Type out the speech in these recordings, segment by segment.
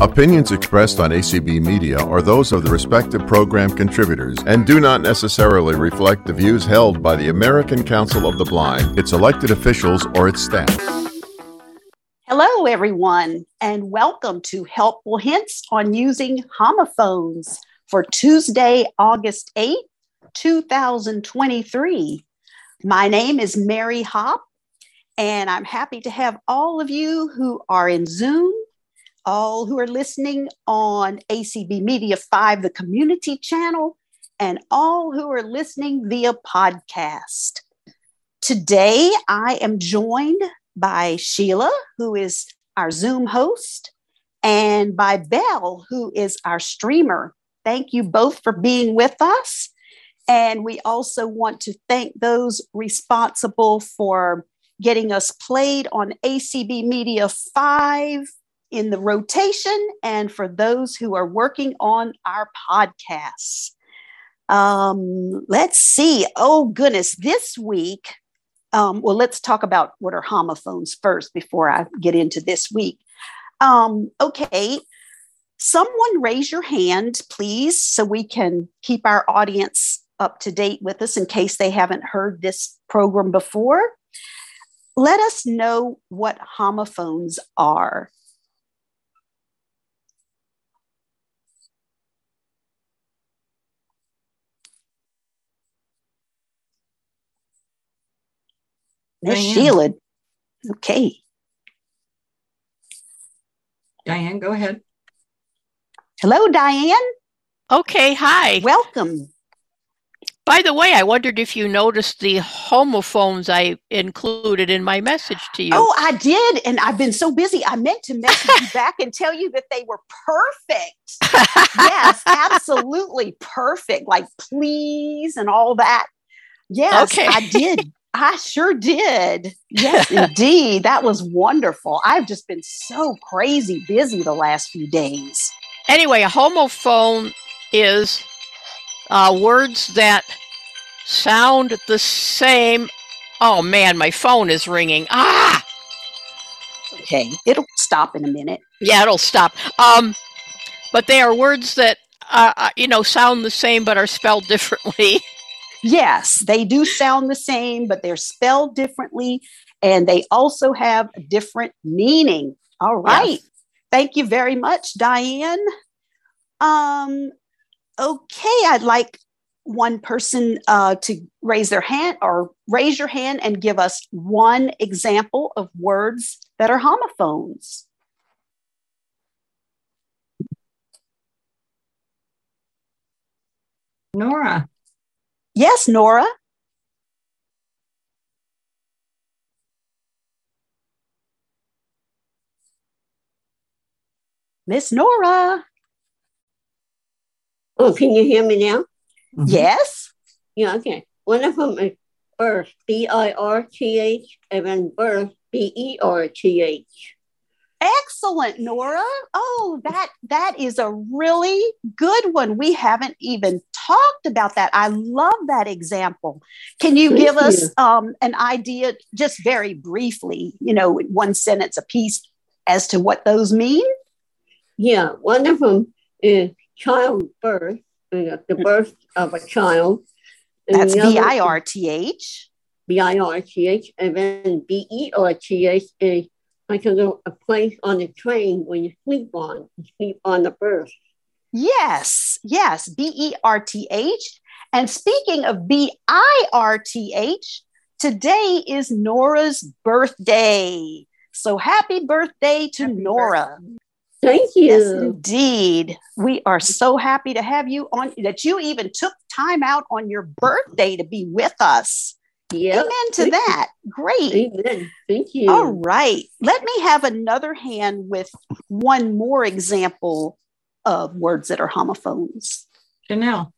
Opinions expressed on ACB Media are those of the respective program contributors and do not necessarily reflect the views held by the American Council of the Blind, its elected officials, or its staff. Hello, everyone, and welcome to Helpful Hints on Using Homophones for Tuesday, August 8th, 2023. My name is Mary Haupt, and I'm happy to have all of you who are in Zoom all who are listening on ACB Media 5, the community channel, and all who are listening via podcast. Today, I am joined by Sheila, who is our Zoom host, and by Belle, who is our streamer. Thank you both for being with us. And we also want to thank those responsible for getting us played on ACB Media 5 in the rotation and for those who are working on our podcasts. Um, let's see. Oh, goodness. This week, um, well, let's talk about what are homophones first before I get into this week. Um, okay. Someone raise your hand, please, so we can keep our audience up to date with us in case they haven't heard this program before. Let us know what homophones are. Miss Sheila. Okay. Diane, go ahead. Hello, Diane. Okay, hi. Welcome. By the way, I wondered if you noticed the homophones I included in my message to you. Oh, I did. And I've been so busy. I meant to message you back and tell you that they were perfect. yes, absolutely perfect. Like, please, and all that. Yes, okay. I did. I sure did. Yes, indeed. That was wonderful. I've just been so crazy busy the last few days. Anyway, a homophone is uh, words that sound the same. Oh man, my phone is ringing. Ah! Okay, it'll stop in a minute. Yeah, it'll stop. Um, but they are words that, uh, uh you know, sound the same but are spelled differently. Yes, they do sound the same, but they're spelled differently and they also have a different meaning. All right. Yes. Thank you very much, Diane. Um, okay, I'd like one person uh, to raise their hand or raise your hand and give us one example of words that are homophones. Nora. Yes, Nora. Miss Nora. Oh, can you hear me now? Mm-hmm. Yes. Yeah, okay. One of them is birth, B I R T H, and then birth, B E R T H. Excellent, Nora. Oh, that that is a really good one. We haven't even talked about that. I love that example. Can you Thank give you. us um, an idea, just very briefly, you know, one sentence a piece, as to what those mean? Yeah, one of them is childbirth, the mm. birth of a child. That's B I R T H. B I R T H, and then B E R T H is like a little a place on the train where you sleep on, you sleep on the berth. Yes, yes, B E R T H. And speaking of B I R T H, today is Nora's birthday. So happy birthday to happy Nora. Birthday. Thank you. Yes, indeed. We are so happy to have you on, that you even took time out on your birthday to be with us. Yep. Amen to Thank that. You. Great. Amen. Thank you. All right. Let me have another hand with one more example of words that are homophones. Chanel.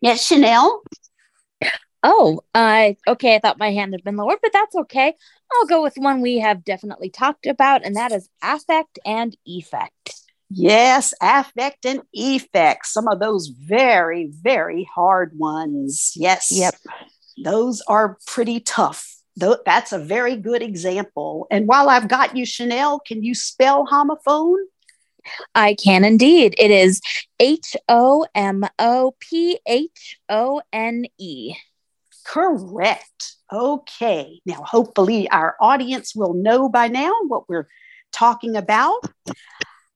Yes, Chanel. Oh, uh, okay. I thought my hand had been lowered, but that's okay. I'll go with one we have definitely talked about, and that is affect and effect. Yes, affect and effect. Some of those very, very hard ones. Yes. Yep those are pretty tough. That's a very good example. And while I've got you, Chanel, can you spell homophone? I can indeed. It is H O M O P H O N E. Correct. Okay. Now, hopefully, our audience will know by now what we're talking about.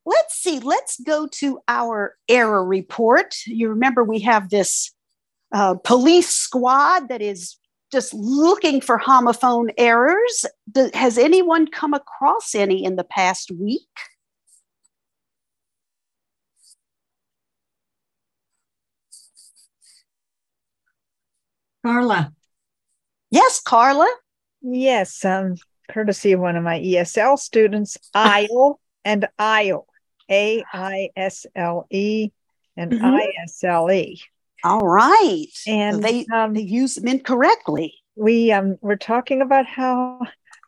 Let's see, let's go to our error report. You remember we have this uh, police squad that is just looking for homophone errors. has anyone come across any in the past week? Carla. Yes, Carla. Yes, um, courtesy of one of my ESL students, Isle and Isle, A I S L E and Mhm. I S L E. All right. And they um, they use them incorrectly. we um we're talking about how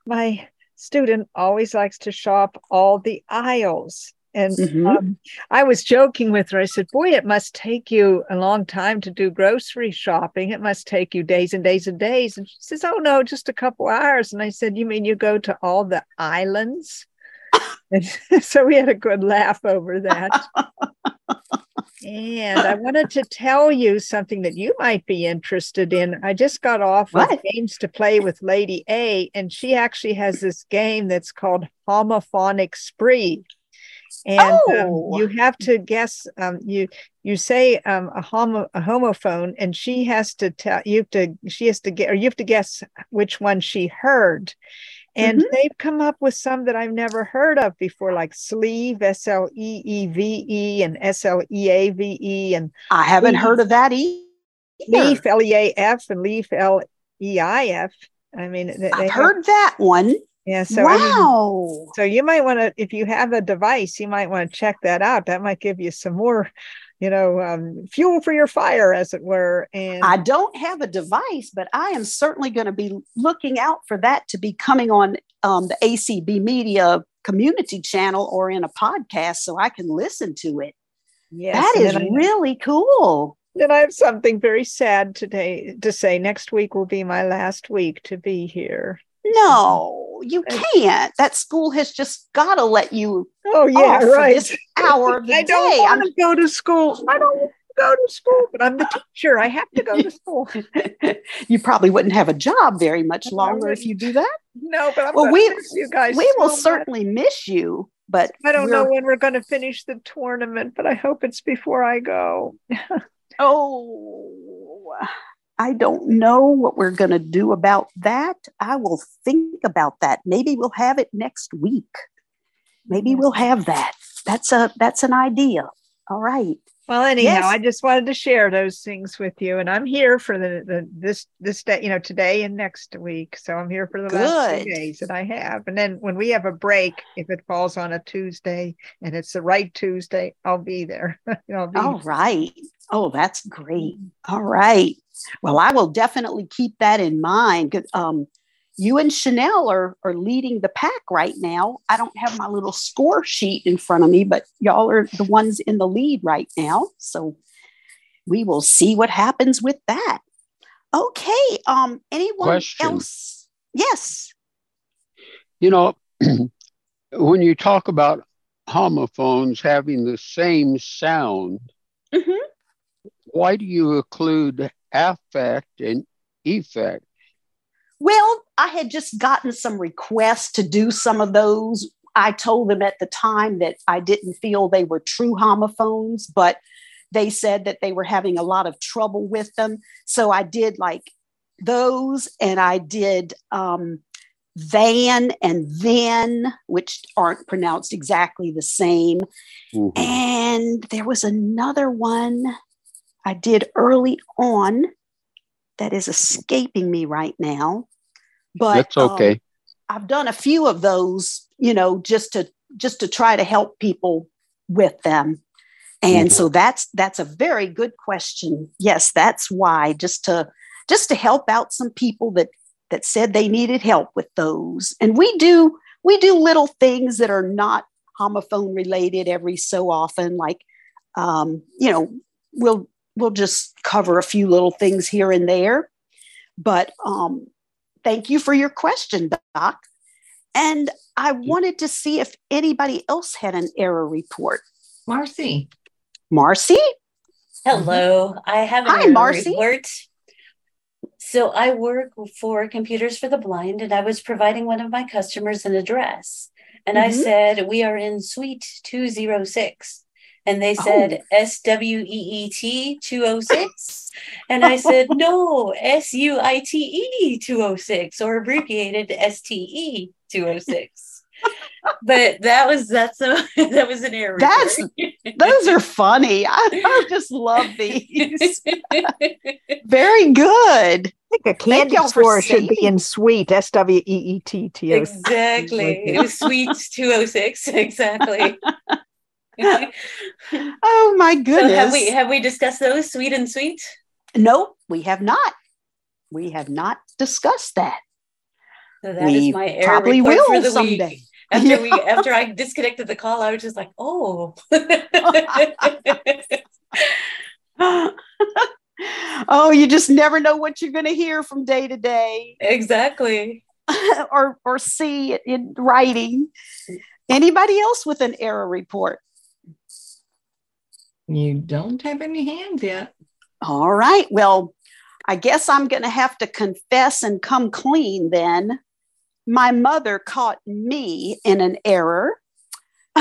my student always likes to shop all the aisles. And Mhm. um, i was joking with her. I said boy it must take you a long time to do grocery shopping. It must take you days and days and days. And she says oh no just a couple hours. And i said you mean you go to all the islands? And so we had a good laugh over that and I wanted to tell you something that you might be interested in. I just got off of What? games to play with Lady A, and she actually has this game that's called Homophonic Spree. And um, Oh. you have to guess. Um, you you say um, a homo a homophone, and she has to tell you have to she has to get or you have to guess which one she heard. And mm-hmm. they've come up with some that I've never heard of before, like sleeve, S L E E V E, and S L E A V E, and I haven't Leaf. heard of that e- either. leaf, L E A F, and leaf, L E I F. I mean, they- they I've have- heard that one. yeah. So, I mean, wow. so you might want to, if you have a device, you might want to check that out. That might give you some more, you know, um, fuel for your fire, as it were. And I don't have a device, but I am certainly going to be looking out for that to be coming on um, the ACB Media community channel or in a podcast so I can listen to it. yes, that is I- really cool. Then I have something very sad today to say. Next week will be my last week to be here. No, you can't. That school has just got to let you Oh yeah, right. this hour of the I don't day. want to go to school. I don't want to go to school, but I'm the teacher. I have to go to school. You probably wouldn't have a job very much longer if you do that. No, but I'm Well, we- miss you guys. we will much. certainly miss you, but I don't know when we're going to finish the tournament, but I hope it's before I go. Oh, I don't know what we're going to do about that. I will think about that. Maybe we'll have it next week. Maybe we'll have that. That's a that's an idea. All right. Well, anyhow, Yes. I just wanted to share those things with you, and I'm here for the, the this this day, you know, today and next week. So I'm here for the last two days that I have, and then when we have a break, if it falls on a Tuesday and it's the right Tuesday, I'll be there. I'll be All right. Oh, that's great. All right. Well, I will definitely keep that in mind. Um, you and Chanel are, are leading the pack right now. I don't have my little score sheet in front of me, but y'all are the ones in the lead right now. So we will see what happens with that. Okay. Um, anyone Question. else? Yes. You know, when you talk about homophones having the same sound, Mhm. why do you include affect and effect? Well, I had just gotten some requests to do some of those. I told them at the time that I didn't feel they were true homophones, but they said that they were having a lot of trouble with them. So I did like those, and I did um, van and then, which aren't pronounced exactly the same. Mhm. And there was another one I did early on that is escaping me right now. But That's um, okay. I've done a few of those, you know, just to just to try to help people with them. And Mhm. so that's that's a very good question. Yes, that's why just to just to help out some people that that said they needed help with those. And we do we do little things that are not homophone related every so often like um, you know, we'll we'll just cover a few little things here and there. But um, thank you for your question, Doc. And I wanted to see if anybody else had an error report. Marcy. Marcy? Hello, I have an Hi, error Marcy. report. So I work for Computers for the Blind, and I was providing one of my customers an address. And I Mhm. said, We are in suite 206. And they Oh. said, S W E E T 206. And I said, No, S U I T E 206, or abbreviated S T E 206. But that was that's a that was an error. That's- Those are funny. I, I just love these. Very good. I think a candy store should be saving- in sweet. S W E E T T O. Exactly. It was sweet 206. Exactly. Oh my so goodness. have we have we discussed those sweet and sweet? No, we have not. We have not discussed that. So that is we my error probably report will for the someday. week. After Yeah. we after I disconnected the call, I was just like, oh. oh, you just never know what you're going to hear from day to day exactly. or or see in writing. Anybody else with an error report? You don't have any hands yet. All right. Well, I guess I'm going to have to confess and come clean then. My mother caught me in an error.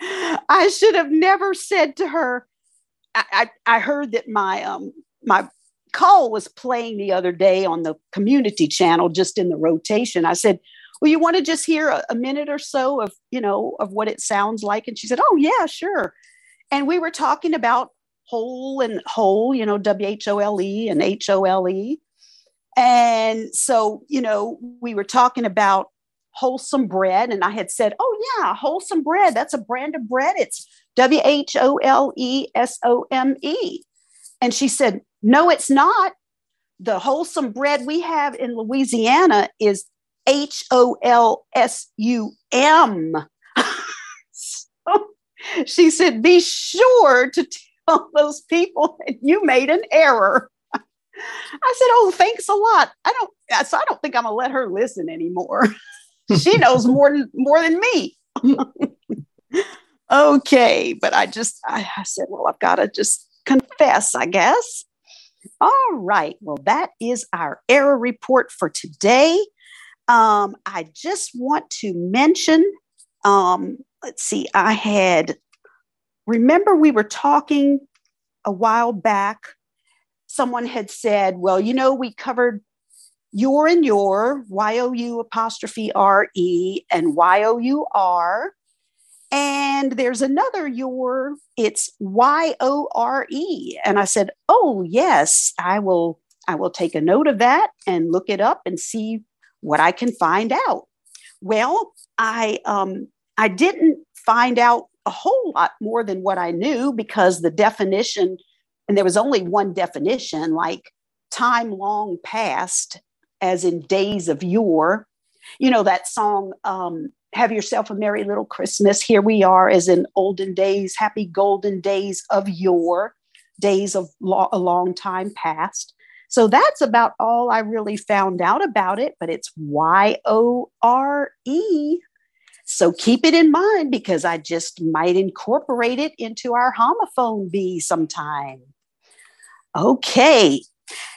I should have never said to her, I, I, I heard that my um my call was playing the other day on the community channel just in the rotation. I said, Well, you want to just hear a, a minute or so of, you know, of what it sounds like? And she said, Oh, yeah, sure. And we were talking about whole and whole, you know, W H O L E and H O L E. And so, you know, we were talking about wholesome bread. And I had said, Oh, yeah, wholesome bread. That's a brand of bread. It's W H O L E S O M E. And she said, No, it's not. The wholesome bread we have in Louisiana is H O L S U M. she said, Be sure to tell those people that you made an error. I said, Oh, thanks a lot. I don't, so I don't think I'm going to let her listen anymore. she knows more than, more than me. okay. But I just, I, I said, Well, I've got to just confess, I guess. All right. Well, that is our error report for today. Um, I just want to mention, um, let's see, I had, remember we were talking a while back. Someone had said, well, you know, we covered your and your, Y O U apostrophe R E and Y O U R. And there's another your, it's Y O R E. And I said, oh, yes, I will. I will take a note of that and look it up and see what I can find out. Well, I um, I didn't find out a whole lot more than what I knew because the definition, and there was only one definition, like time long past, as in days of yore. You know that song, um, "Have Yourself a Merry Little Christmas." Here we are, as in olden days, happy golden days of yore, days of lo- a long time past. So that's about all I really found out about it, but it's Y O R E. So keep it in mind because I just might incorporate it into our homophone bee sometime. Okay,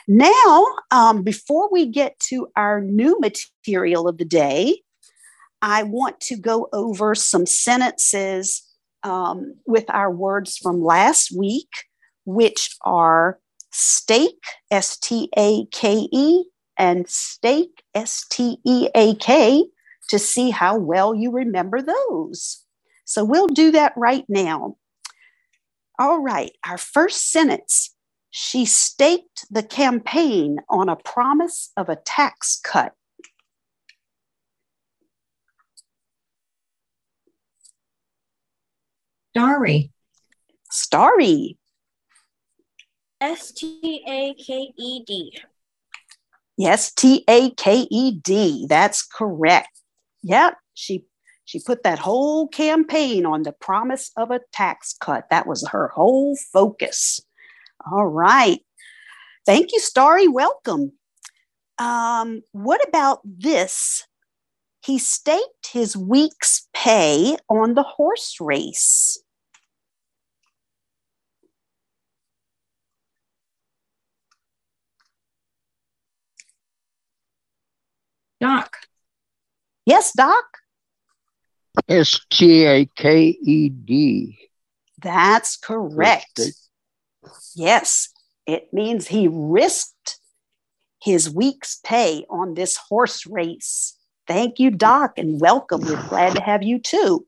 now um, before we get to our new material of the day, I want to go over some sentences um, with our words from last week, which are stake, S T A K E, and stake, S T E A K, to see how well you remember those. So we'll do that right now. All right, our first sentence she staked the campaign on a promise of a tax cut. Dari. Starry. S T A K E D. Yes, T A K E D. That's correct. Yep, she she put that whole campaign on the promise of a tax cut. That was her whole focus. All right. Thank you, Starry. Welcome. Um, what about this He staked his week's pay on the horse race. Doc. Yes, Doc? S T A K E D. That's correct. Yes, it means he risked his week's pay on this horse race. Thank you, Doc, and welcome. We're glad to have you too.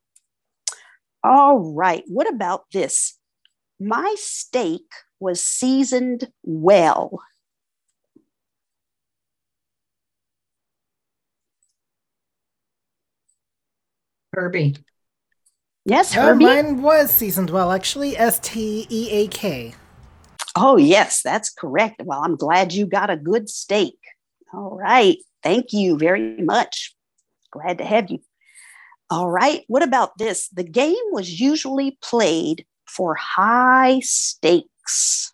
All right, what about this? My steak was seasoned well. Herbie. Yes, Uh, Herbie? mine was seasoned well, actually. S T E A K. Oh, yes, that's correct. Well, I'm glad you got a good steak. All right. Thank you very much. Glad to have you. All right. What about this? The game was usually played for high stakes.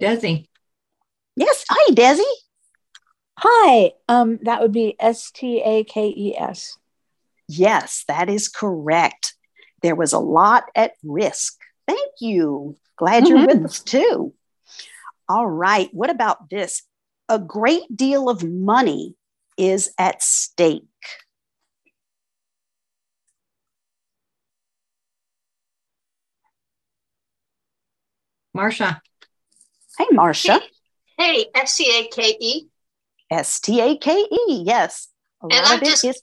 Desi. Yes. Hi, Desi. Hi. Um, that would be S T A K E S. Yes, that is correct. There was a lot at risk. Thank you. Glad you're with us too. All right. What about this? A great deal of money is at stake. Marsha. Hey, Marcia. Hey, S C A K E. S T A K E. Yes. A And I'm just- is-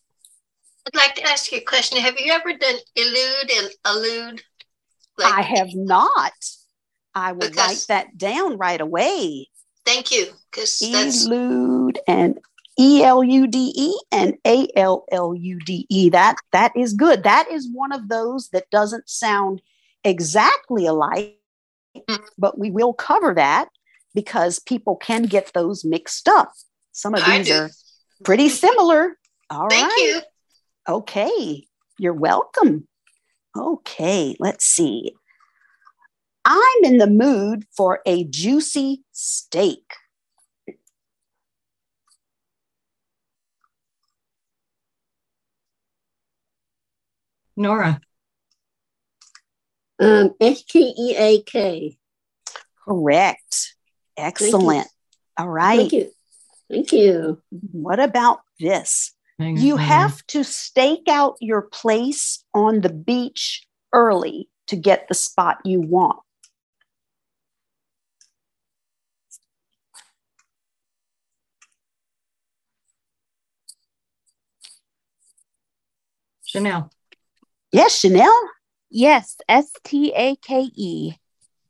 I'd like to ask you a question. Have you ever done elude and allude? I have not. I will write that down right away. Thank you, because Elude and E L U D E and A L L U D E. That that is good. That is one of those that doesn't sound exactly alike, Mm. but we will cover that because people can get those mixed up. Some of I these do. are pretty similar. All right. Thank you. Okay, you're welcome. Okay, let's see. I'm in the mood for a juicy steak. Nora. Um, S T E A K. Correct. Excellent. All right. Thank you. Thank you. What about this? Hang You on. have to stake out your place on the beach early to get the spot you want. Chanel. Yes, Chanel? Yes, S T A K E.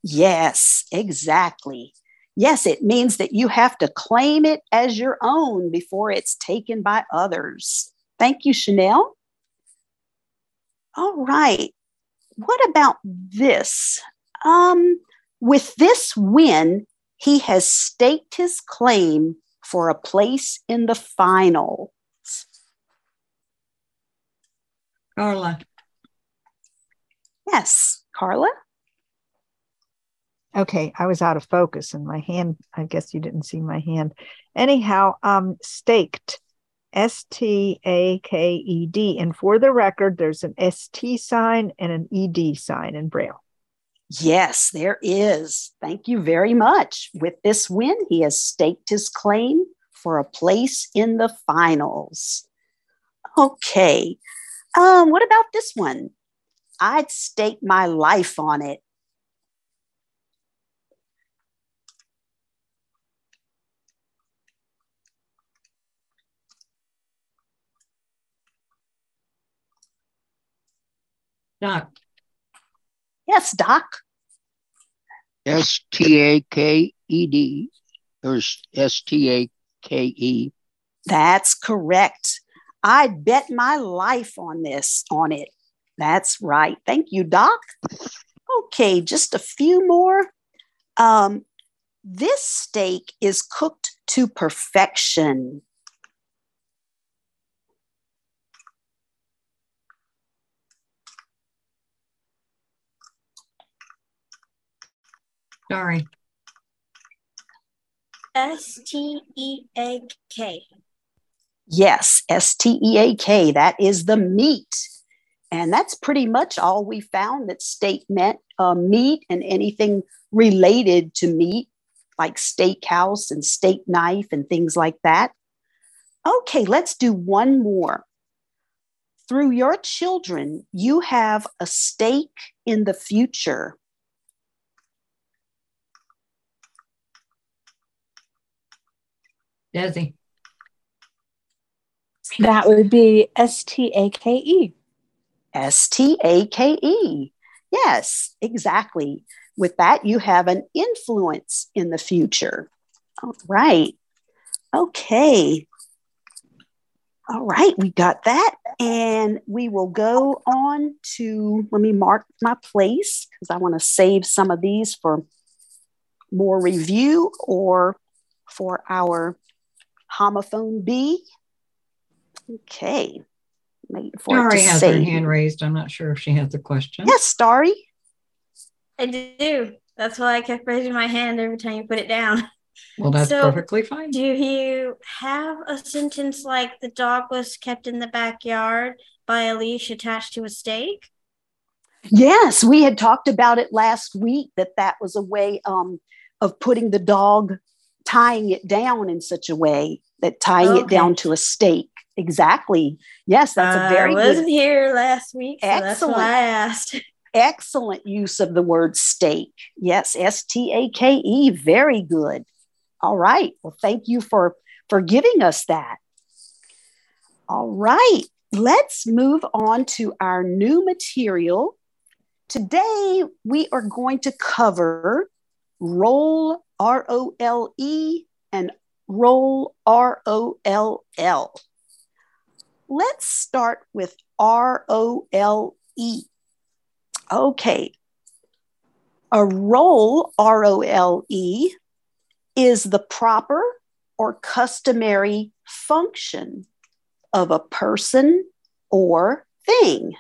Yes, exactly. Yes, it means that you have to claim it as your own before it's taken by others. Thank you, Chanel. All right. What about this? Um, with this win, he has staked his claim for a place in the final. Carla. Yes, Carla? Okay, I was out of focus and my hand, I guess you didn't see my hand. Anyhow, um staked. S T A K E D. And for the record, there's an S T sign and an ED sign in Braille. Yes, there is. Thank you very much. With this win, he has staked his claim for a place in the finals. Okay. Um, what about this one? I'd stake my life on it. Doc. Yes, Doc. S T A K E D. There's S T A K E. That's correct. I'd bet my life on this, on it. That's right. Thank you, Doc. Okay, just a few more. Um, this steak is cooked to perfection. Sorry. S T E A K. Yes, S T E A K. That is the meat. And that's pretty much all we found that steak meant uh, meat and anything related to meat, like steakhouse and steak knife and things like that. Okay, let's do one more. Through your children, you have a stake in the future. Desi. That would be S T A K E. S T A K E. Yes, exactly. With that, you have an influence in the future. All right. Okay. All right, we got that. And we will go on to, let me mark my place because I want to save some of these for more review or for our homophone bee. Okay. Wait for Starry has her hand raised. I'm not sure if she has a question. Yes, Starry. I do. That's why I kept raising my hand every time you put it down. Well, that's So, perfectly fine. Do you have a sentence like the dog was kept in the backyard by a leash attached to a stake? Yes, we had talked about it last week that that was a way um, of putting the dog, tying it down in such a way that tying it down to a stake. Exactly. Yes, that's a very I wasn't good, here last week, so that's Excellent. I asked. excellent use of the word stake. Yes, S T A K E. Very good. All right. Well, thank you for for giving us that. All right. Let's move on to our new material. Today we are going to cover roll R O L E and roll R O L L. Let's start with R O L E. Okay. A role, R O L E, is the proper or customary function of a person or thing.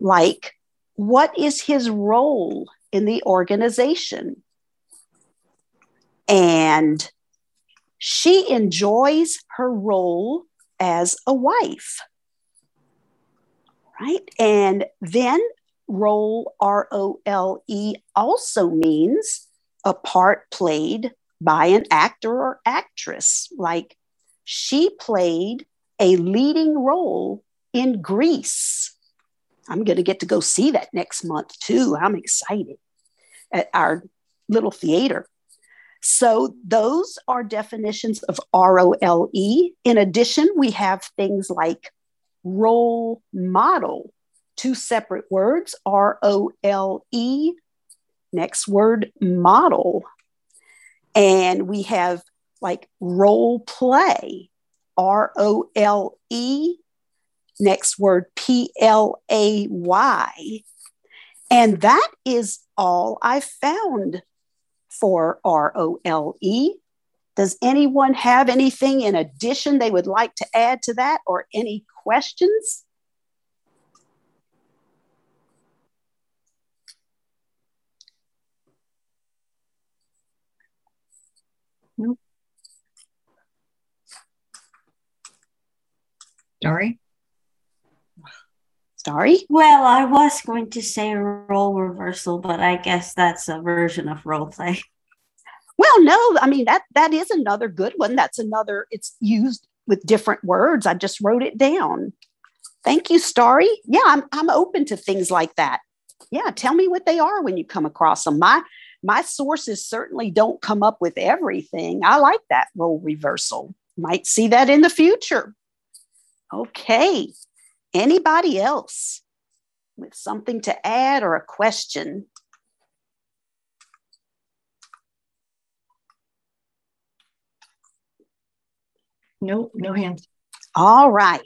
Like, what is his role in the organization? And she enjoys her role as a wife. Right. And then role, R O L E, also means a part played by an actor or actress. Like she played a leading role in Grease. I'm going to get to go see that next month too. I'm excited at our little theater. So, those are definitions of R O L E. In addition, we have things like role model, two separate words R O L E. Next word, model. And we have like role play, R O L E. Next word, P L A Y. And that is all I found for R O L E. Does anyone have anything in addition they would like to add to that or any questions? Sorry. Sorry. Well, I was going to say role reversal, but I guess that's a version of role play. Well, no, I mean that that is another good one. That's another it's used with different words. I just wrote it down. Thank you, Starry. Yeah, I'm I'm open to things like that. Yeah, tell me what they are when you come across them. My my sources certainly don't come up with everything. I like that role reversal. Might see that in the future. Okay. Anybody else with something to add or a question? Nope, no hands. All right.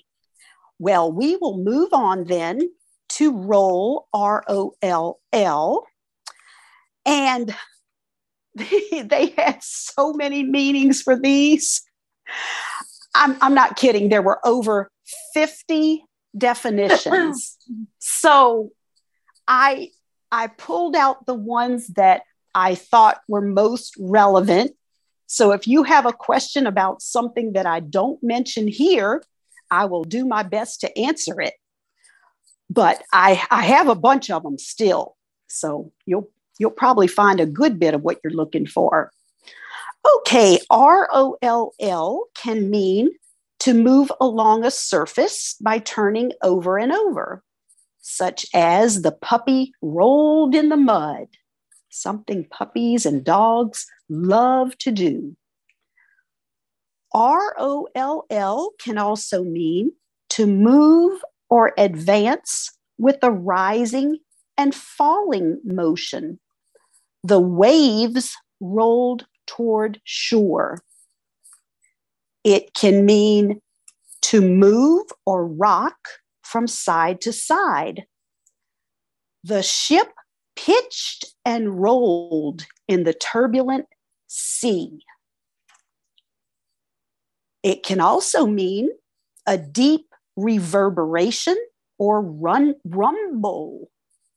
Well, we will move on then to roll R O L L. And they had so many meanings for these. I'm, I'm not kidding. There were over 50 definitions. so I I pulled out the ones that I thought were most relevant. So if you have a question about something that I don't mention here, I will do my best to answer it. But I, I have a bunch of them still. So you'll you'll probably find a good bit of what you're looking for. Okay, R O L L can mean to move along a surface by turning over and over, such as the puppy rolled in the mud, something puppies and dogs love to do. R O L L can also mean to move or advance with a rising and falling motion. The waves rolled toward shore. It can mean to move or rock from side to side. The ship pitched and rolled in the turbulent sea. It can also mean a deep reverberation or run, rumble,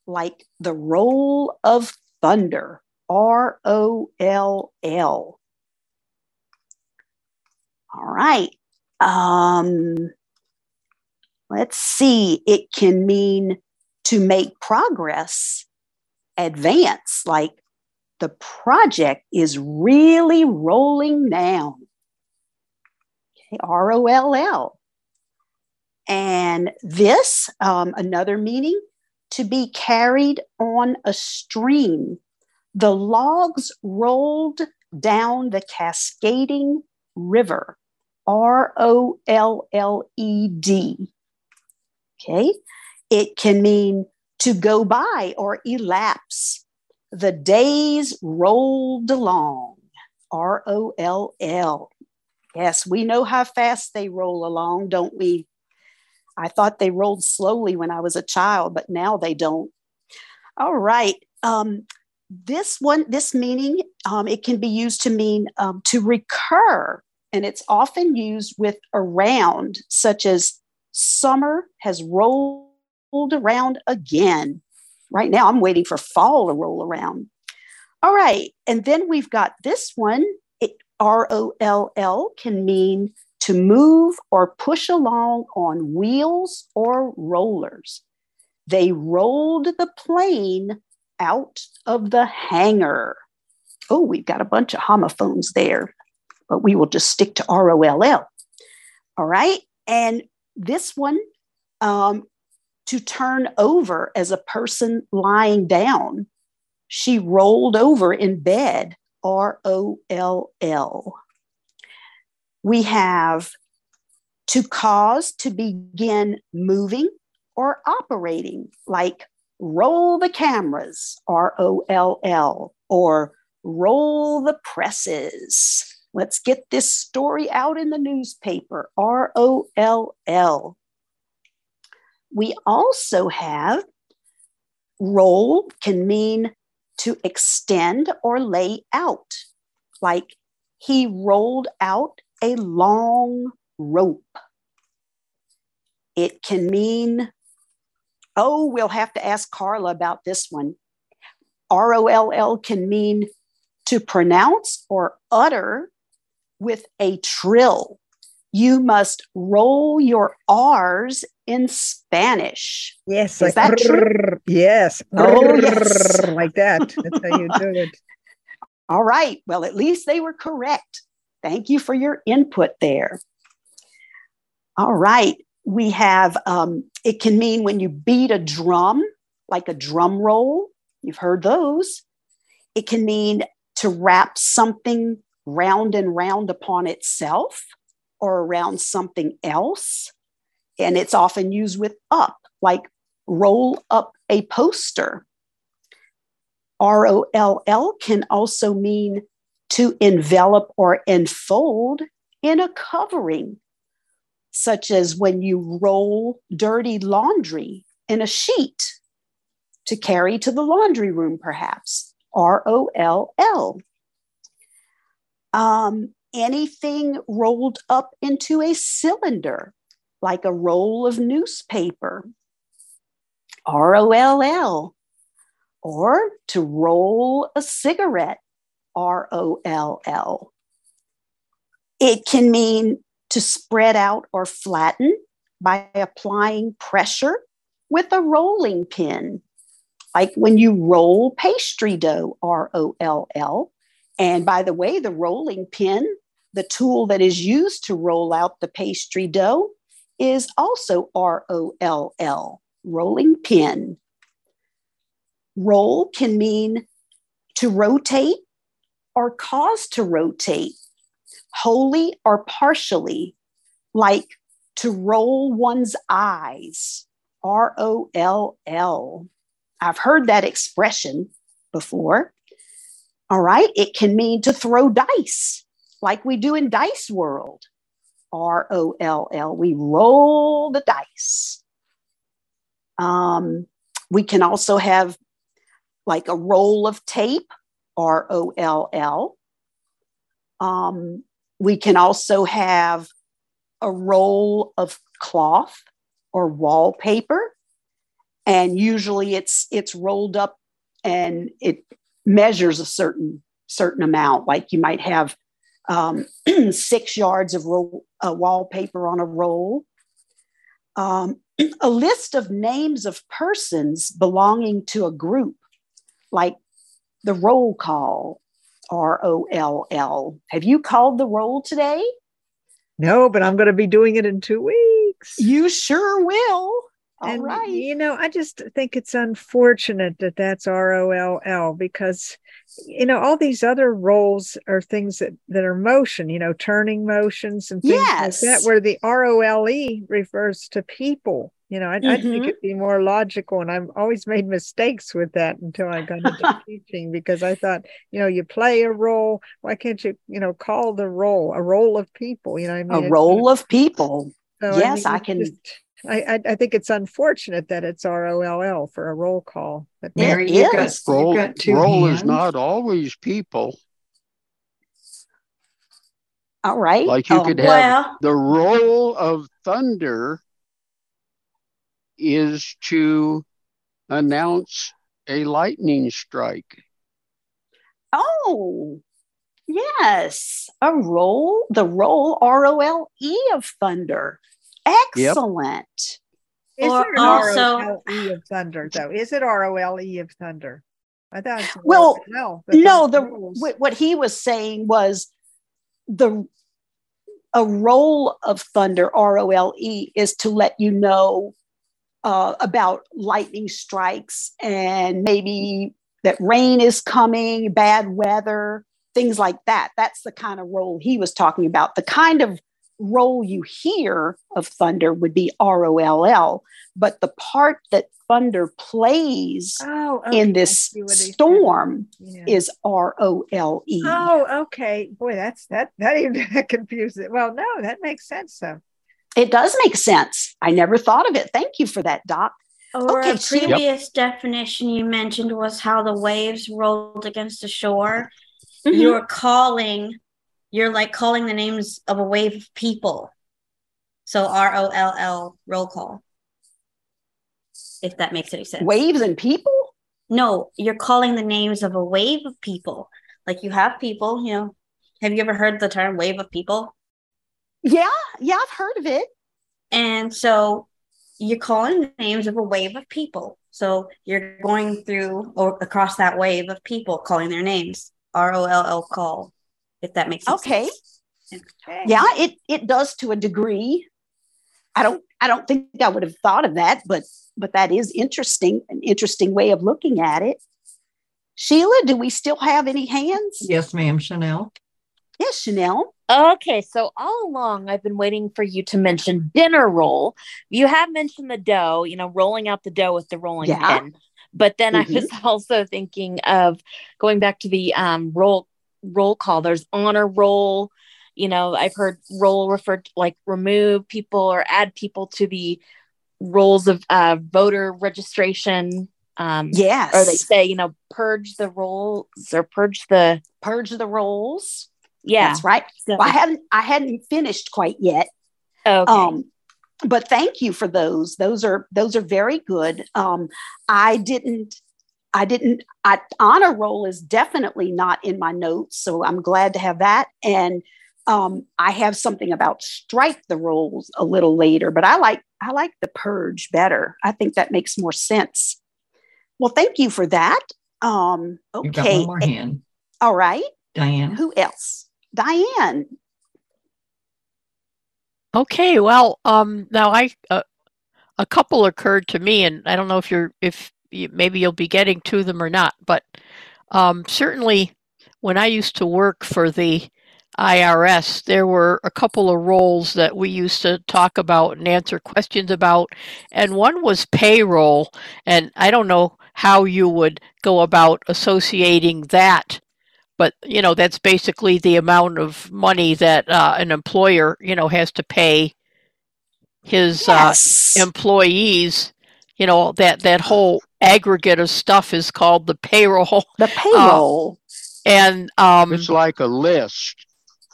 like the roll of thunder. R O L L. All right. Um, let's see. It can mean to make progress, advance, like the project is really rolling down. Okay, R O L L. And this, um, another meaning, to be carried on a stream. The logs rolled down the cascading river. R O L L E D. Okay. It can mean to go by or elapse. The days rolled along. R O L L. Yes, we know how fast they roll along, don't we? I thought they rolled slowly when I was a child, but now they don't. All right. Um, this one, this meaning, um, it can be used to mean um, to recur, and it's often used with around, such as summer has rolled around again. Right now, I'm waiting for fall to roll around. All right. And then we've got this one. It, R O L L can mean to move or push along on wheels or rollers. They rolled the plane out of the hangar. Oh, we've got a bunch of homophones there, but we will just stick to R O L L. All right. And this one, um, to turn over as a person lying down. She rolled over in bed, R O L L. We have to cause to begin moving or operating, like roll the cameras, R O L L, or roll the presses. Let's get this story out in the newspaper, R O L L. We also have roll can mean to extend or lay out, like he rolled out a long rope. It can mean, oh, we'll have to ask Carla about this one. R O L L can mean to pronounce or utter with a trill. You must roll your R's in Spanish. Yes, Is like, that true? Yes. Oh, yes. Like that. That's how you do it. All right. Well, at least they were correct. Thank you for your input there. All right. We have, um, it can mean when you beat a drum, like a drum roll. You've heard those. It can mean to wrap something round and round upon itself or around something else. And it's often used with up, like roll up a poster. R O L L can also mean to envelop or enfold in a covering, such as when you roll dirty laundry in a sheet to carry to the laundry room, perhaps. R O L L. Um, anything rolled up into a cylinder, like a roll of newspaper. R O L L. or to roll a cigarette, R O L L. It can mean to spread out or flatten by applying pressure with a rolling pin, like when you roll pastry dough, R O L L. And by the way, the rolling pin, the tool that is used to roll out the pastry dough, is also R O L L, rolling pin. Roll can mean to rotate or cause to rotate, wholly or partially, like to roll one's eyes, R O L L. I've heard that expression before. All right, it can mean to throw dice, like we do in Dice World. R O L L. We roll the dice. Um, we can also have like a roll of tape, R O L L. Um, we can also have a roll of cloth or wallpaper, and usually it's it's rolled up and it measures a certain certain amount. Like you might have um, six yards of roll, uh, wallpaper on a roll. Um, a list of names of persons belonging to a group, like the roll call, R O L L. Have you called the roll today? No, but I'm going to be doing it in two weeks. You sure will. All and, right. You know, I just think it's unfortunate that that's R O L L because, you know, all these other roles are things that, that are motion, you know, turning motions and things Yes. like that, where the R O L E refers to people. You know, I, I think mm-hmm. it'd be more logical. And I've always made mistakes with that until I got into teaching because I thought, you know, you play a role. Why can't you, you know, call the role a role of people? You know, what I mean, A role of people. so, yes, mean, I can. just- I, I I think it's unfortunate that it's R O L L for a roll call. But Mary, It you've got, is. you've Roll, roll hands. is not always people. All right. Like you Um, could have Well, the roll of thunder is to announce a lightning strike. Oh, yes. A roll, the roll, R O L E of thunder. Excellent. is Or there an also- R O L E of thunder though? Is it R O L E of thunder? I thought Well, no, No, the rules. what what he was saying was the a roll of thunder, R O L E, is to let you know uh, about lightning strikes and maybe that rain is coming, bad weather, things like that. That's the kind of role he was talking about. The kind of roll you hear of thunder would be R O L L, but the part that thunder plays oh, okay, in this see what he said. storm Yeah. is R O L E. Oh, okay. Boy, that's that that even confused it. Well, no, that makes sense though. It does make sense. I never thought of it. Thank you for that, Doc. or Okay, a Sheila- previous definition you mentioned was how the waves rolled against the shore. Mhm. You're calling, you're like calling the names of a wave of people. So R O L L roll call. If that makes any sense. Waves and people? No, you're calling the names of a wave of people. Like you have people, you know. Have you ever heard the term wave of people? Yeah, yeah, I've heard of it. And so you're calling the names of a wave of people. So you're going through or across that wave of people calling their names. R O L L call, if that makes sense. Okay. Okay. Yeah, it it does to a degree. I don't I don't think I would have thought of that, but but that is interesting, an interesting way of looking at it. Sheila, do we still have any hands? Yes, ma'am, Chanel. Yes, Chanel. Okay, so all along I've been waiting for you to mention dinner roll. You have mentioned the dough, you know, rolling out the dough with the rolling Yeah. pin. But then Mhm. I was also thinking of going back to the um roll roll call. There's honor roll. You know, I've heard roll referred to like remove people or add people to the rolls of uh, voter registration. Um, Yes. or they say, you know, purge the rolls or purge the purge the rolls. yeah. That's right. So- Well, I hadn't I hadn't finished quite yet. okay. Um, but thank you for those. Those are those are very good. Um, I didn't I didn't, I, honor roll is definitely not in my notes. So I'm glad to have that. And um, I have something about strike the rolls a little later, but I like, I like the purge better. I think that makes more sense. Well, thank you for that. Um, okay. You've got one more hand. All right. Diane. Who else? Diane. Okay, well, um, now I uh, a couple occurred to me, and I don't know if you're if you, maybe you'll be getting to them or not, but um, certainly when I used to work for the IRS, there were a couple of roles that we used to talk about and answer questions about, and one was payroll, and I don't know how you would go about associating that but you know that's basically the amount of money that uh, an employer you know has to pay his Yes. uh, employees you know that that whole aggregate of stuff is called the payroll The payroll. and um It's like a list.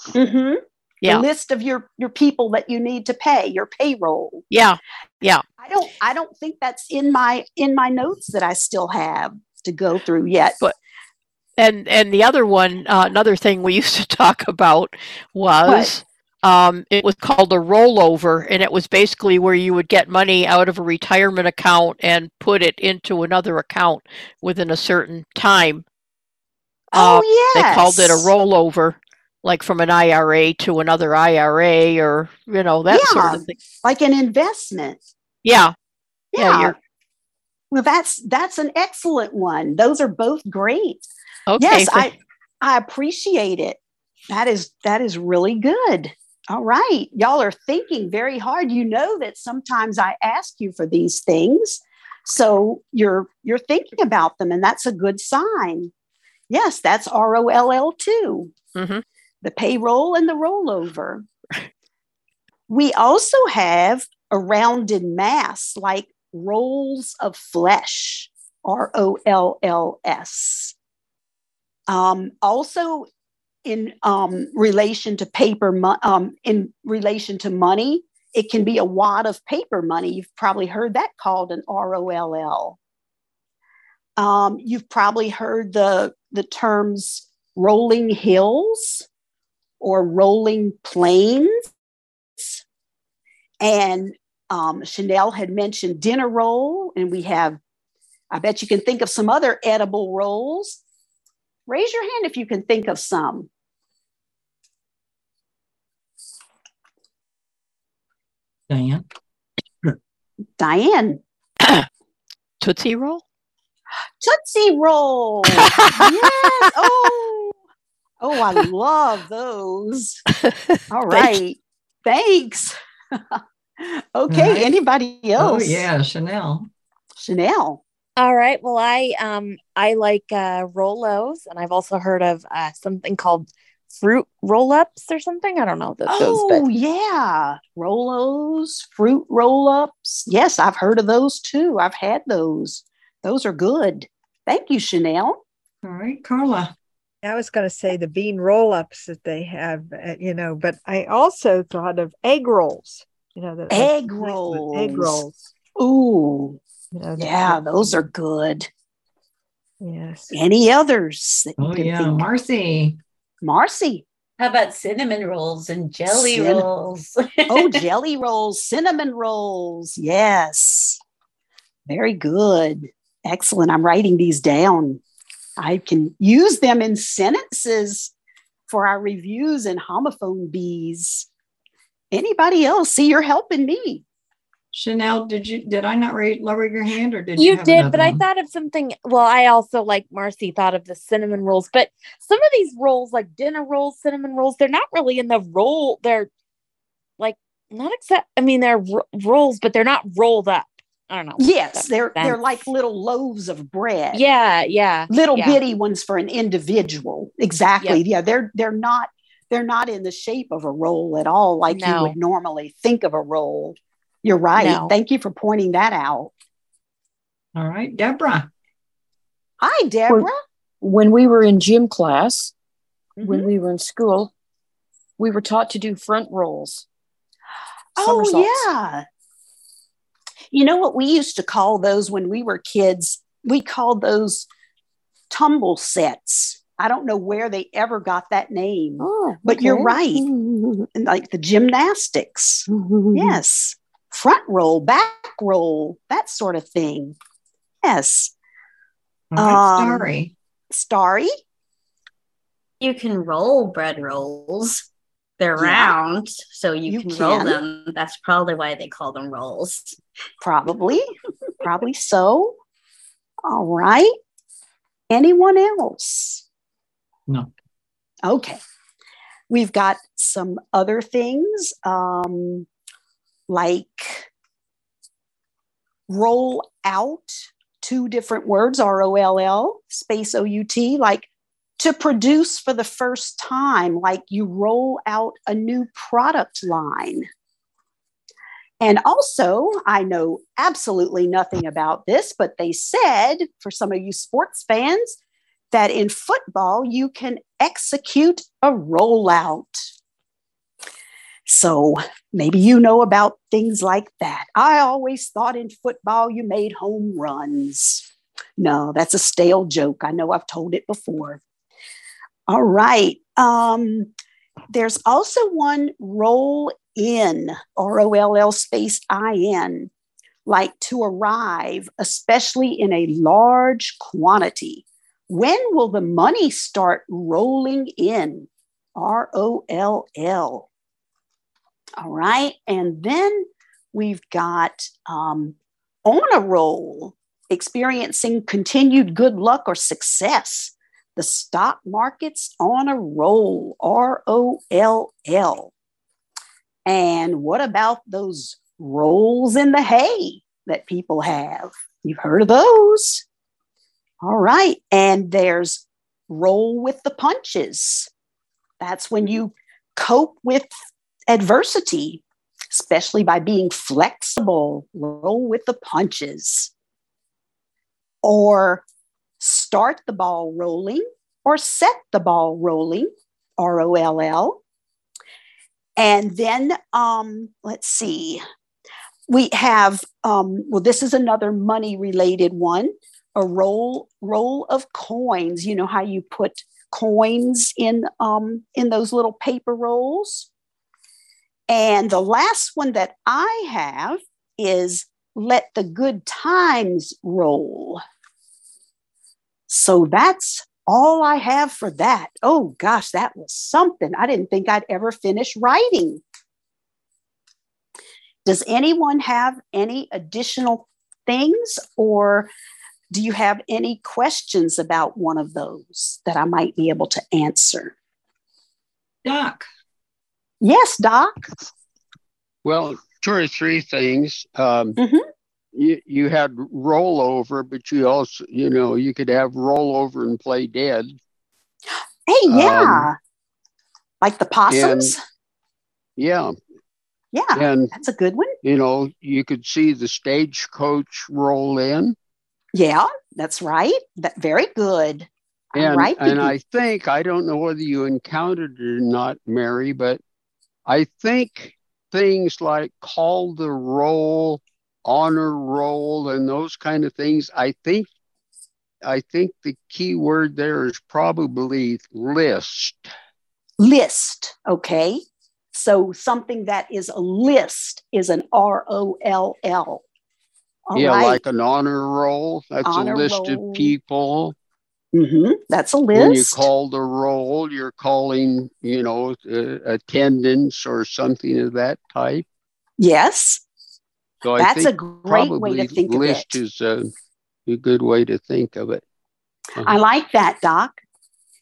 Mm-hmm. yeah The list of your your people that you need to pay, your payroll. yeah yeah I don't I don't think that's in my in my notes that I still have to go through yet. But and and the other one uh, another thing we used to talk about was um, it was called a rollover and it was basically where you would get money out of a retirement account and put it into another account within a certain time oh Uh, they called it a rollover like from an ira to another ira or you know that sort of thing like an investment. yeah yeah, Yeah. well, that's that's an excellent one. Those are both great. okay yes, so- I I appreciate it. That is that is really good. All right. Y'all are thinking very hard. You know that sometimes I ask you for these things. So you're you're thinking about them and that's a good sign. Yes, that's R O L L too. Mhm. The payroll and the rollover. We also have a rounded mass like rolls of flesh, R O L L S. Um, also, in um, relation to paper, mo- um, in relation to money, it can be a wad of paper money. You've probably heard that called an R O L L. Um, you've probably heard the the terms rolling hills or rolling plains. And um, Chanel had mentioned dinner roll, and we have, I bet you can think of some other edible rolls. Raise your hand if you can think of some. Diane. Diane, tootsie roll Tootsie Roll. yes. Oh, oh, I love those. All right. Thanks. okay. right. Anybody Oh else? yeah, Chanel. Chanel. All right. Well, I um I like uh Rolos, and I've also heard of uh something called fruit roll-ups or something. I don't know th- those, Oh, but yeah. Rolos, fruit roll ups. Yes, I've heard of those too. I've had those. Those are good. Thank you, Chanel. All right, Carla. I was going to say the bean roll ups that they have, uh, you know, but I also thought of egg rolls, you know, the Egg Egg rolls. rolls. Ooh, You know, that- yeah, those are good. Yes. Any others? that Oh can yeah, think? Marcy. Marcy. How about cinnamon rolls and jelly Cin- rolls? Oh, jelly rolls, cinnamon rolls. Yes. Very good. Excellent. I'm writing these down. I can use them in sentences for our reviews and homophone bees. Anybody else? See, you're helping me. Chanel, did you did I not ra- lower your hand or did you? you have did. another But I thought of something. Well, I also like Marcy thought of the cinnamon rolls, but some of these rolls, like dinner rolls, cinnamon rolls, they're not really in the roll. They're like not except. I mean, they're ro- rolls, but they're not rolled up. I don't know. Yes, they're makes they're like little loaves of bread. Yeah, yeah. little yeah. bitty ones for an individual. Exactly. Yeah, they're they're not they're not in the shape of a roll at all, like you would normally think of a roll. You're right. No. Thank you for pointing that out. All right, Deborah. Hi, Deborah. when we were in gym class, Mm-hmm. when we were in school, we were taught to do front rolls. Oh yeah. You know what we used to call those when we were kids? we called those tumble sets. I don't know where they ever got that name, Oh, but you're right. Like the gymnastics. Yes. Front roll, back roll, that sort of thing. Yes. All right, Um, Starry. Starry? You can roll bread rolls. They're Yeah. round, so you, You can, roll them. That's probably why they call them rolls. Probably. Probably so. All right. Anyone else? No. Okay. We've got some other things um, like roll out, two different words, R O L L, space O U T, like to produce for the first time, like you roll out a new product line. And also, I know absolutely nothing about this, but they said for some of you sports fans that in football you can execute a rollout. So maybe you know about things like that. I always thought in football you made home runs. No, that's a stale joke. I know I've told it before. All right. Um, there's also one roll in, R O L L space I N, like to arrive, especially in a large quantity. When will the money start rolling in? R O L L. All right. And then we've got um, on a roll, experiencing continued good luck or success. The stock market's on a roll, R O L L. And what about those rolls in the hay that people have? You've heard of those. All right. And there's roll with the punches. That's when you cope with adversity, especially by being flexible, roll with the punches. Or start the ball rolling or set the ball rolling, R O L L. And then um, let's see, we have, um, well, this is another money related one a roll roll of coins. You know how you put coins in um, in those little paper rolls. And the last one that I have is let the good times roll. So that's all I have for that. Oh gosh, that was something. I didn't think I'd ever finish writing. Does anyone have any additional things, or do you have any questions about one of those that I might be able to answer? Doc. Yes, Doc. Well, two or three things. Um, Mhm. you, you had rollover, but you also, you know, you could have rollover and play dead. Hey, yeah. Um, like the possums? Yeah. yeah, And, that's a good one. you know, you could see the stagecoach roll in. Yeah, that's right. That very good. And, right. and I think, I don't know whether you encountered it or not, Mary, but I think things like call the roll, honor roll, and those kind of things, I think I think the key word there is probably list. list. Okay. So something that is a list is an R O L L. Yeah, right. like an honor roll. That's Honor a list roll. of people. Mhm, That's a list. When you list. call the roll, you're calling, you know, uh, attendance or something of that type. yes. So That's a great way to probably think of it. list it. is a, a good way to think of it. I like that, Doc.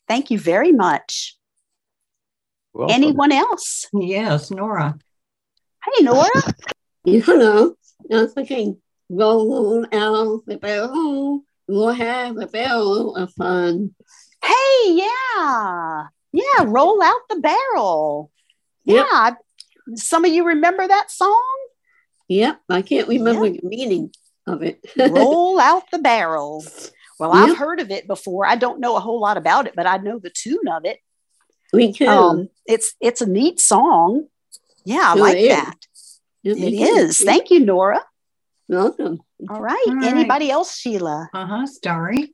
Thank you very much. Welcome. Anyone else? Yes, Nora. Hey, Nora. You know, I was thinking, roll out the barrel, we'll have a barrel of fun. Hey, yeah. Yeah, roll out the barrel. Yep. Yeah. Some of you remember that song? Yep, I can't remember the meaning of it. roll out the barrel. Well, I've heard of it before. I don't know a whole lot about it, but I know the tune of it. Me too. Um, it's it's a neat song. Yeah, I Sure like is. that. Yep, It me too. Thank you, Nora. Welcome. All right. All right. Anybody else, Sheila? Uh huh. Starry.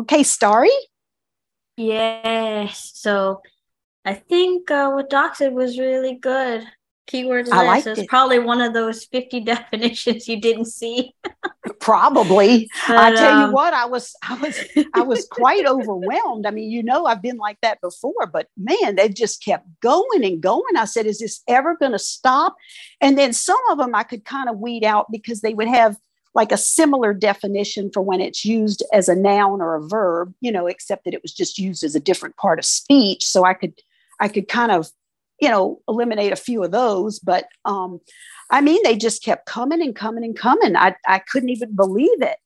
Okay, Starry. Yes. So I think uh, what Doc said was really good. Keyword list is it. probably one of those 50 definitions you didn't see. Probably. I tell um, you what, I was I was I was quite overwhelmed. I mean, you know, I've been like that before, but man, they just kept going and going. I said, is this ever going to stop? And then some of them I could kind of weed out because they would have like a similar definition for when it's used as a noun or a verb, you know, except that it was just used as a different part of speech. So I could I could kind of, you know, eliminate a few of those. But um, I mean, they just kept coming and coming and coming. I, I couldn't even believe it.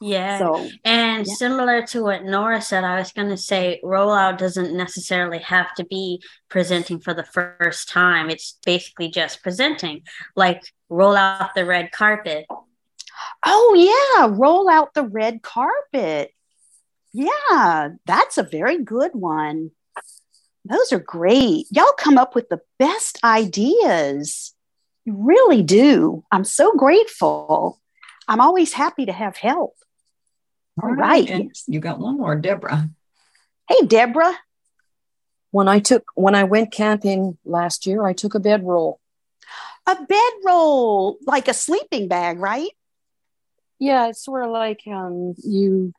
Yeah. So, and yeah. similar to what Nora said, I was going to say rollout doesn't necessarily have to be presenting for the first time. It's basically just presenting, like roll out the red carpet. Oh, yeah. Roll out the red carpet. Yeah, that's a very good one. Those are great. Y'all come up with the best ideas. You really do. I'm so grateful. I'm always happy to have help. All right. And you got one more, Deborah. Hey, Deborah. When I took when I went camping last year, I took a bedroll. A bedroll, like a sleeping bag, right? Yeah, it's sort of like um, you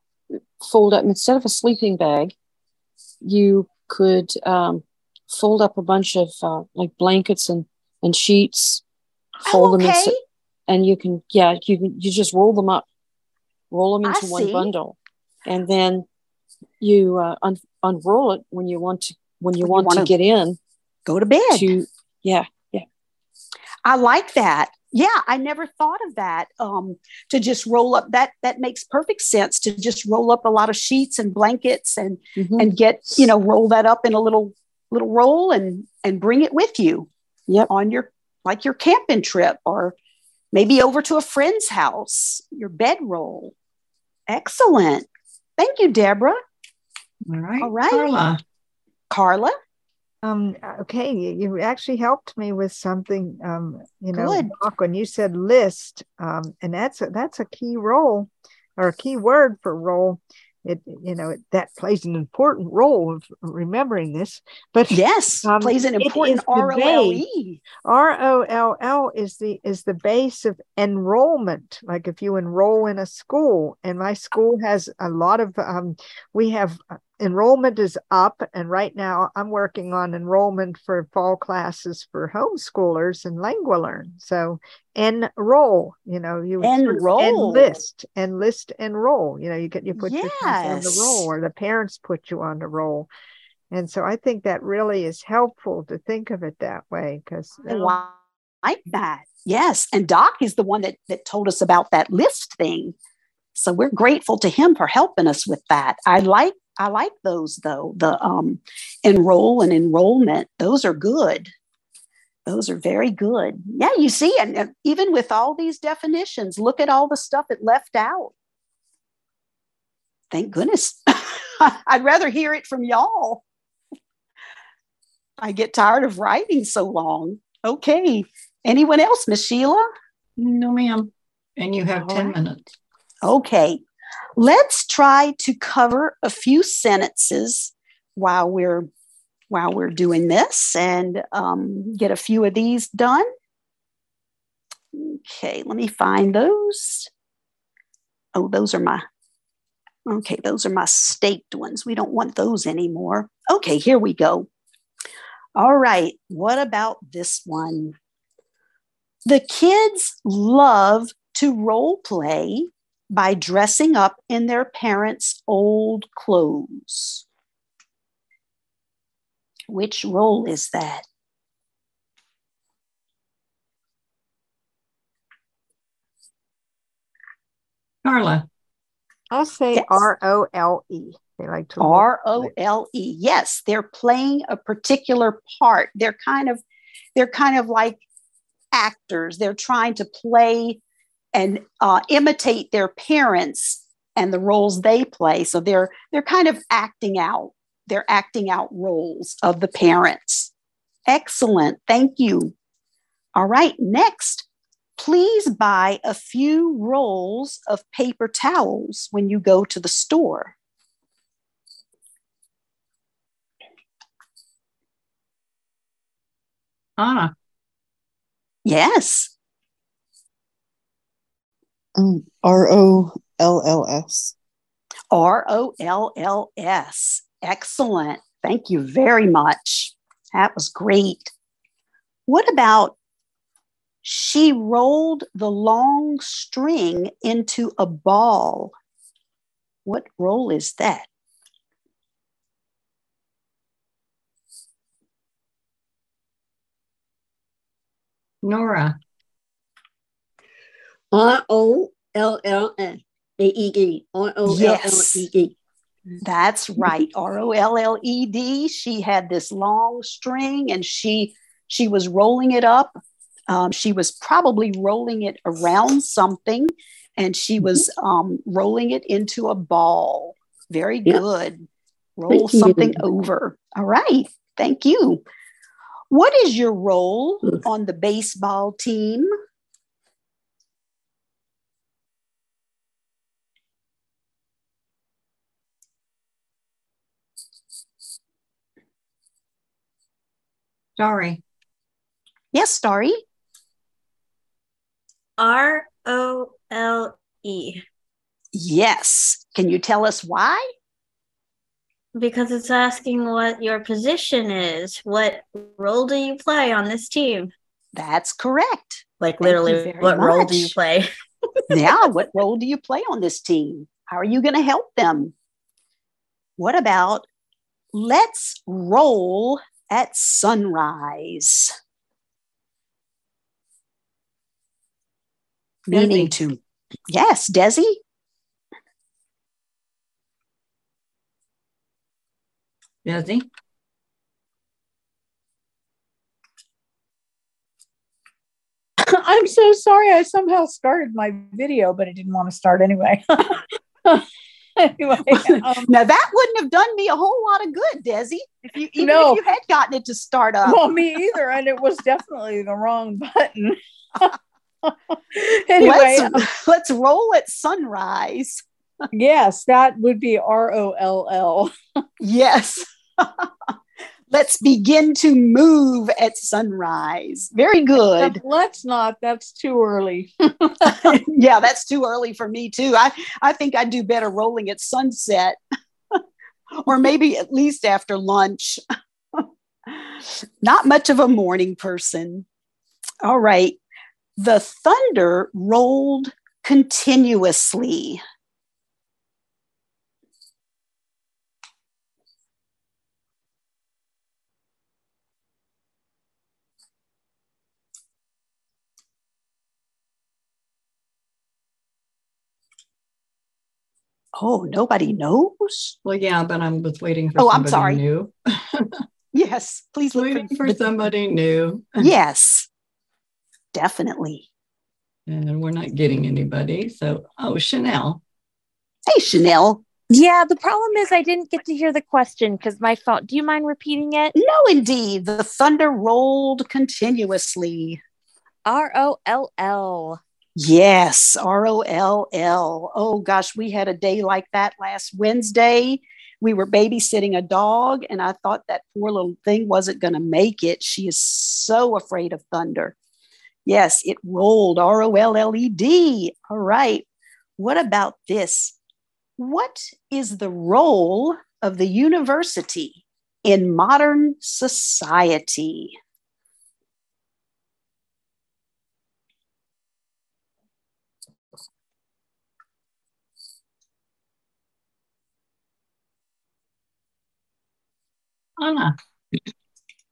fold up instead of a sleeping bag, you could um, fold up a bunch of uh, like blankets and and sheets, fold them in, okay. s- and you can yeah you can you just roll them up, roll them I into one see. bundle, and then you uh, un- unroll it when you want to when you When want wanna to get in Go to bed. to yeah yeah I like that. Yeah, I never thought of that. Um, to just roll up that that makes perfect sense to just roll up a lot of sheets and blankets and Mhm. and get you know roll that up in a little little roll and and bring it with you. Yep. On your like your camping trip or maybe over to a friend's house. Your bedroll. Excellent. Thank you, Deborah. All right. All right. Carla. Carla. Um, okay, you, you actually helped me with something. Um, you know, Good. When you said list, um, and that's a, that's a key role or a key word for role. It you know it, that plays an important role of remembering this. But Yes, um, plays an important R O L. E. R O L L is the is the base of enrollment. Like if you enroll in a school, and my school has a lot of um, we have uh, enrollment is up, and right now I'm working on enrollment for fall classes for homeschoolers and LanguaLearn. So enroll, you know, you would sort of Enroll. enlist, enlist, enroll. You know, you get you put yourself on the Yes. roll, or the parents put you on the roll. And so I think that really is helpful to think of it that way because I um, like that. Yes. And Doc is the one that, that told us about that list thing. So we're grateful to him for helping us with that. I like I like those though. The um enroll and enrollment. Those are good. Those are very good. Yeah, you see, and even with all these definitions, look at all the stuff it left out. Thank goodness. I'd rather hear it from y'all. I get tired of writing so long. Okay. Anyone else, Miss Sheila? No, ma'am. And you have All 10 right. minutes. Okay. Let's try to cover a few sentences while we're while we're doing this and um, get a few of these done. Okay, let me find those. Oh, those are my okay, those are my staked ones. We don't want those anymore. Okay, here we go. All right, what about this one? The kids love to role play by dressing up in their parents' old clothes. Which role is that? Carla. I'll say Yes. R O L E. They like to role R O play. L E. Yes, they're playing a particular part. They're kind of they're kind of like actors. They're trying to play and uh, imitate their parents and the roles they play. So they're they're kind of acting out. They're acting out roles of the parents. Excellent. Thank you. All right, next. please buy a few rolls of paper towels when you go to the store. Anna. Yes. R O L L S. R O L L S. Excellent. Thank you very much. That was great. What about she rolled the long string into a ball? What roll is that? Nora. R O L L S A E D. R O L L E D. That's right. R O L L E D. She had this long string and she she was rolling it up. Um, she was probably rolling it around something and she was um, rolling it into a ball. Very Yeah. good. Roll Thank you. something over. All right. Thank you. What is your role on the baseball team? Sorry. Yes, Starry. R O L E. Yes. Can you tell us why? Because it's asking what your position is. What role do you play on this team? That's correct. Like literally, very what role do you play? yeah, what role do you play on this team? How are you going to help them? What about let's roll at sunrise? Meaning to, yes, Desi? Desi. I'm so sorry. I somehow started my video, but it didn't want to start anyway. anyway, um, now that wouldn't have done me a whole lot of good, Desi. If you even No. if you had gotten it to start up. well, me either, and it was definitely the wrong button. anyway, um, let's, let's roll at sunrise. yes, that would be R O L L. Yes. Let's begin to move at sunrise. Very good. Let's not. That's too early. yeah, that's too early for me too. I, I think I'd do better rolling at sunset or maybe at least after lunch. Not much of a morning person. All right. The thunder rolled continuously. Oh, nobody knows? Well, yeah, but I was waiting for Oh, I'm somebody sorry. new. Yes, please look Waiting for, for somebody new. Yes, definitely. And we're not getting anybody. So, oh, Chanel. Hey, Chanel. Yeah, the problem is I didn't get to hear the question because my phone. Do you mind repeating it? No, indeed. The thunder rolled continuously. R O L L. Yes, R O L L. Oh gosh, we had a day like that last Wednesday. We were babysitting a dog, and I thought that poor little thing wasn't going to make it. She is so afraid of thunder. Yes, it rolled R O L L E D. All right. What about this? What is the role of the university in modern society? Anna.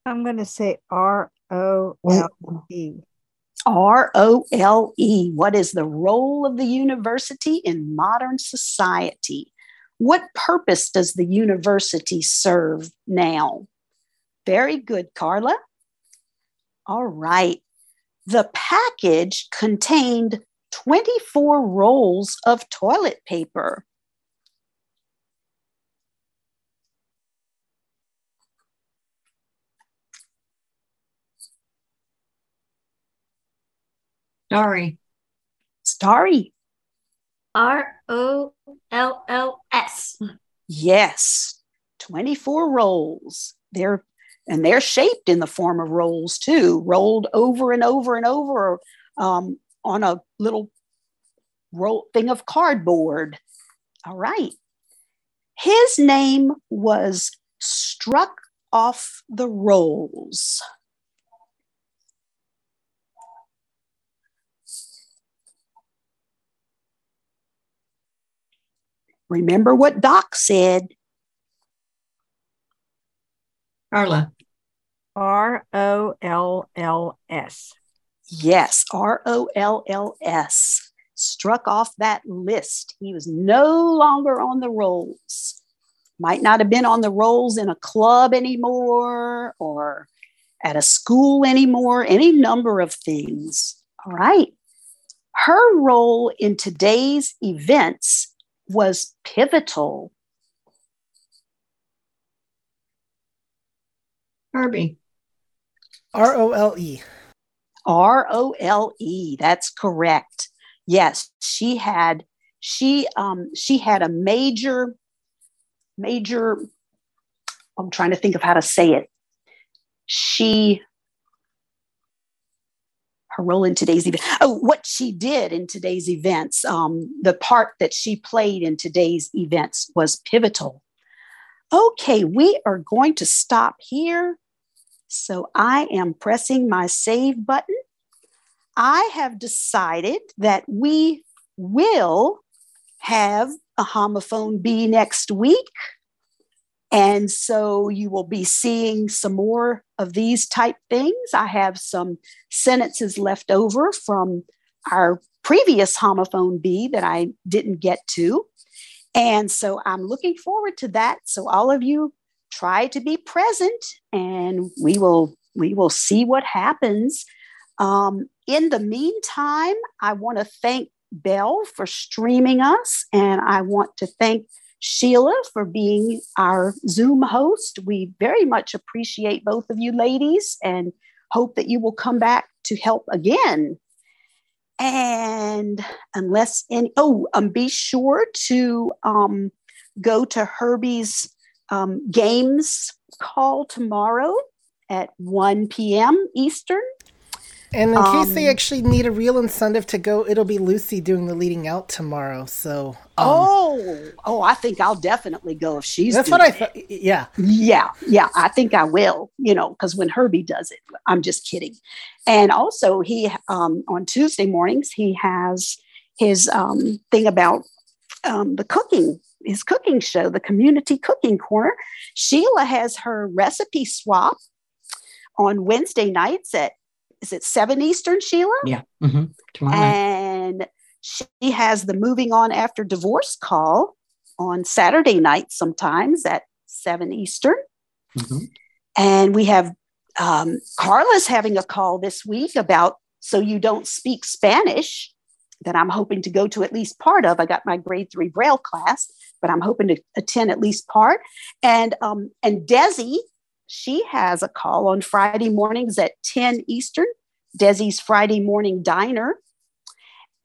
I'm going to say R O L E. R O L E. What is the role of the university in modern society? What purpose does the university serve now? Very good, Carla. All right. The package contained 24 rolls of toilet paper. Starry. Starry. R O L L S. Yes, 24 rolls. They're and they're shaped in the form of rolls too, rolled over and over and over um, on a little roll thing of cardboard. All right. His name was Struck Off the Rolls. Remember what Doc said. Carla. R O L L S. Yes, R O L L S. Struck off that list. He was no longer on the rolls. Might not have been on the rolls in a club anymore or at a school anymore, any number of things. All right. Her role in today's events was pivotal. Herbie. R O L E. R O L E. That's correct. Yes, she had she um she had a major major I'm trying to think of how to say it. She her role in today's event. Oh, what she did in today's events, um, the part that she played in today's events was pivotal. Okay, we are going to stop here. So I am pressing my save button. I have decided that we will have a homophone bee next week. And so you will be seeing some more of these type things. I have some sentences left over from our previous homophone bee that I didn't get to. And so I'm looking forward to that. So all of you try to be present and we will we will see what happens. Um, in the meantime, I want to thank Bell for streaming us, and I want to thank Sheila for being our Zoom host. We very much appreciate both of you ladies and hope that you will come back to help again. And unless any, oh, um, be sure to um, go to Herbie's um, games call tomorrow at 1 p.m. Eastern. And in Um, case they actually need a real incentive to go, it'll be Lucy doing the leading out tomorrow. So um, oh, oh, I think I'll definitely go if she's. that's doing what I thought. Yeah. Yeah, yeah, I think I will. You know, because when Herbie does it, I'm just kidding. And also, he um, on Tuesday mornings he has his um, thing about um, the cooking, his cooking show, the community cooking corner. Sheila has her recipe swap on Wednesday nights at is it seven Eastern, Sheila? Yeah. Mm-hmm. Tomorrow night. and she has the moving on after divorce call on Saturday night sometimes at 7 Eastern. Mm-hmm. And we have um, Carla's having a call this week about So You Don't Speak Spanish that I'm hoping to go to at least part of. I got my grade three Braille class, but I'm hoping to attend at least part. And um, and Desi, she has a call on Friday mornings at 10 Eastern, Desi's Friday morning diner.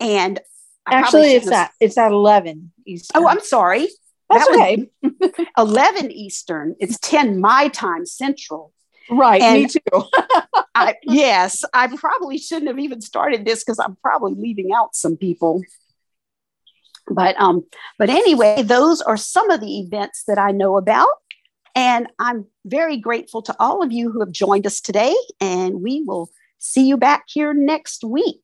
And I Actually, it's at it's at eleven Eastern. Oh, I'm sorry. That's was okay. 11 Eastern. It's 10 my time central. Right, me too. I, yes, I probably shouldn't have even started this because I'm probably leaving out some people. But um, but anyway, those are some of the events that I know about. And I'm very grateful to all of you who have joined us today. And we will see you back here next week.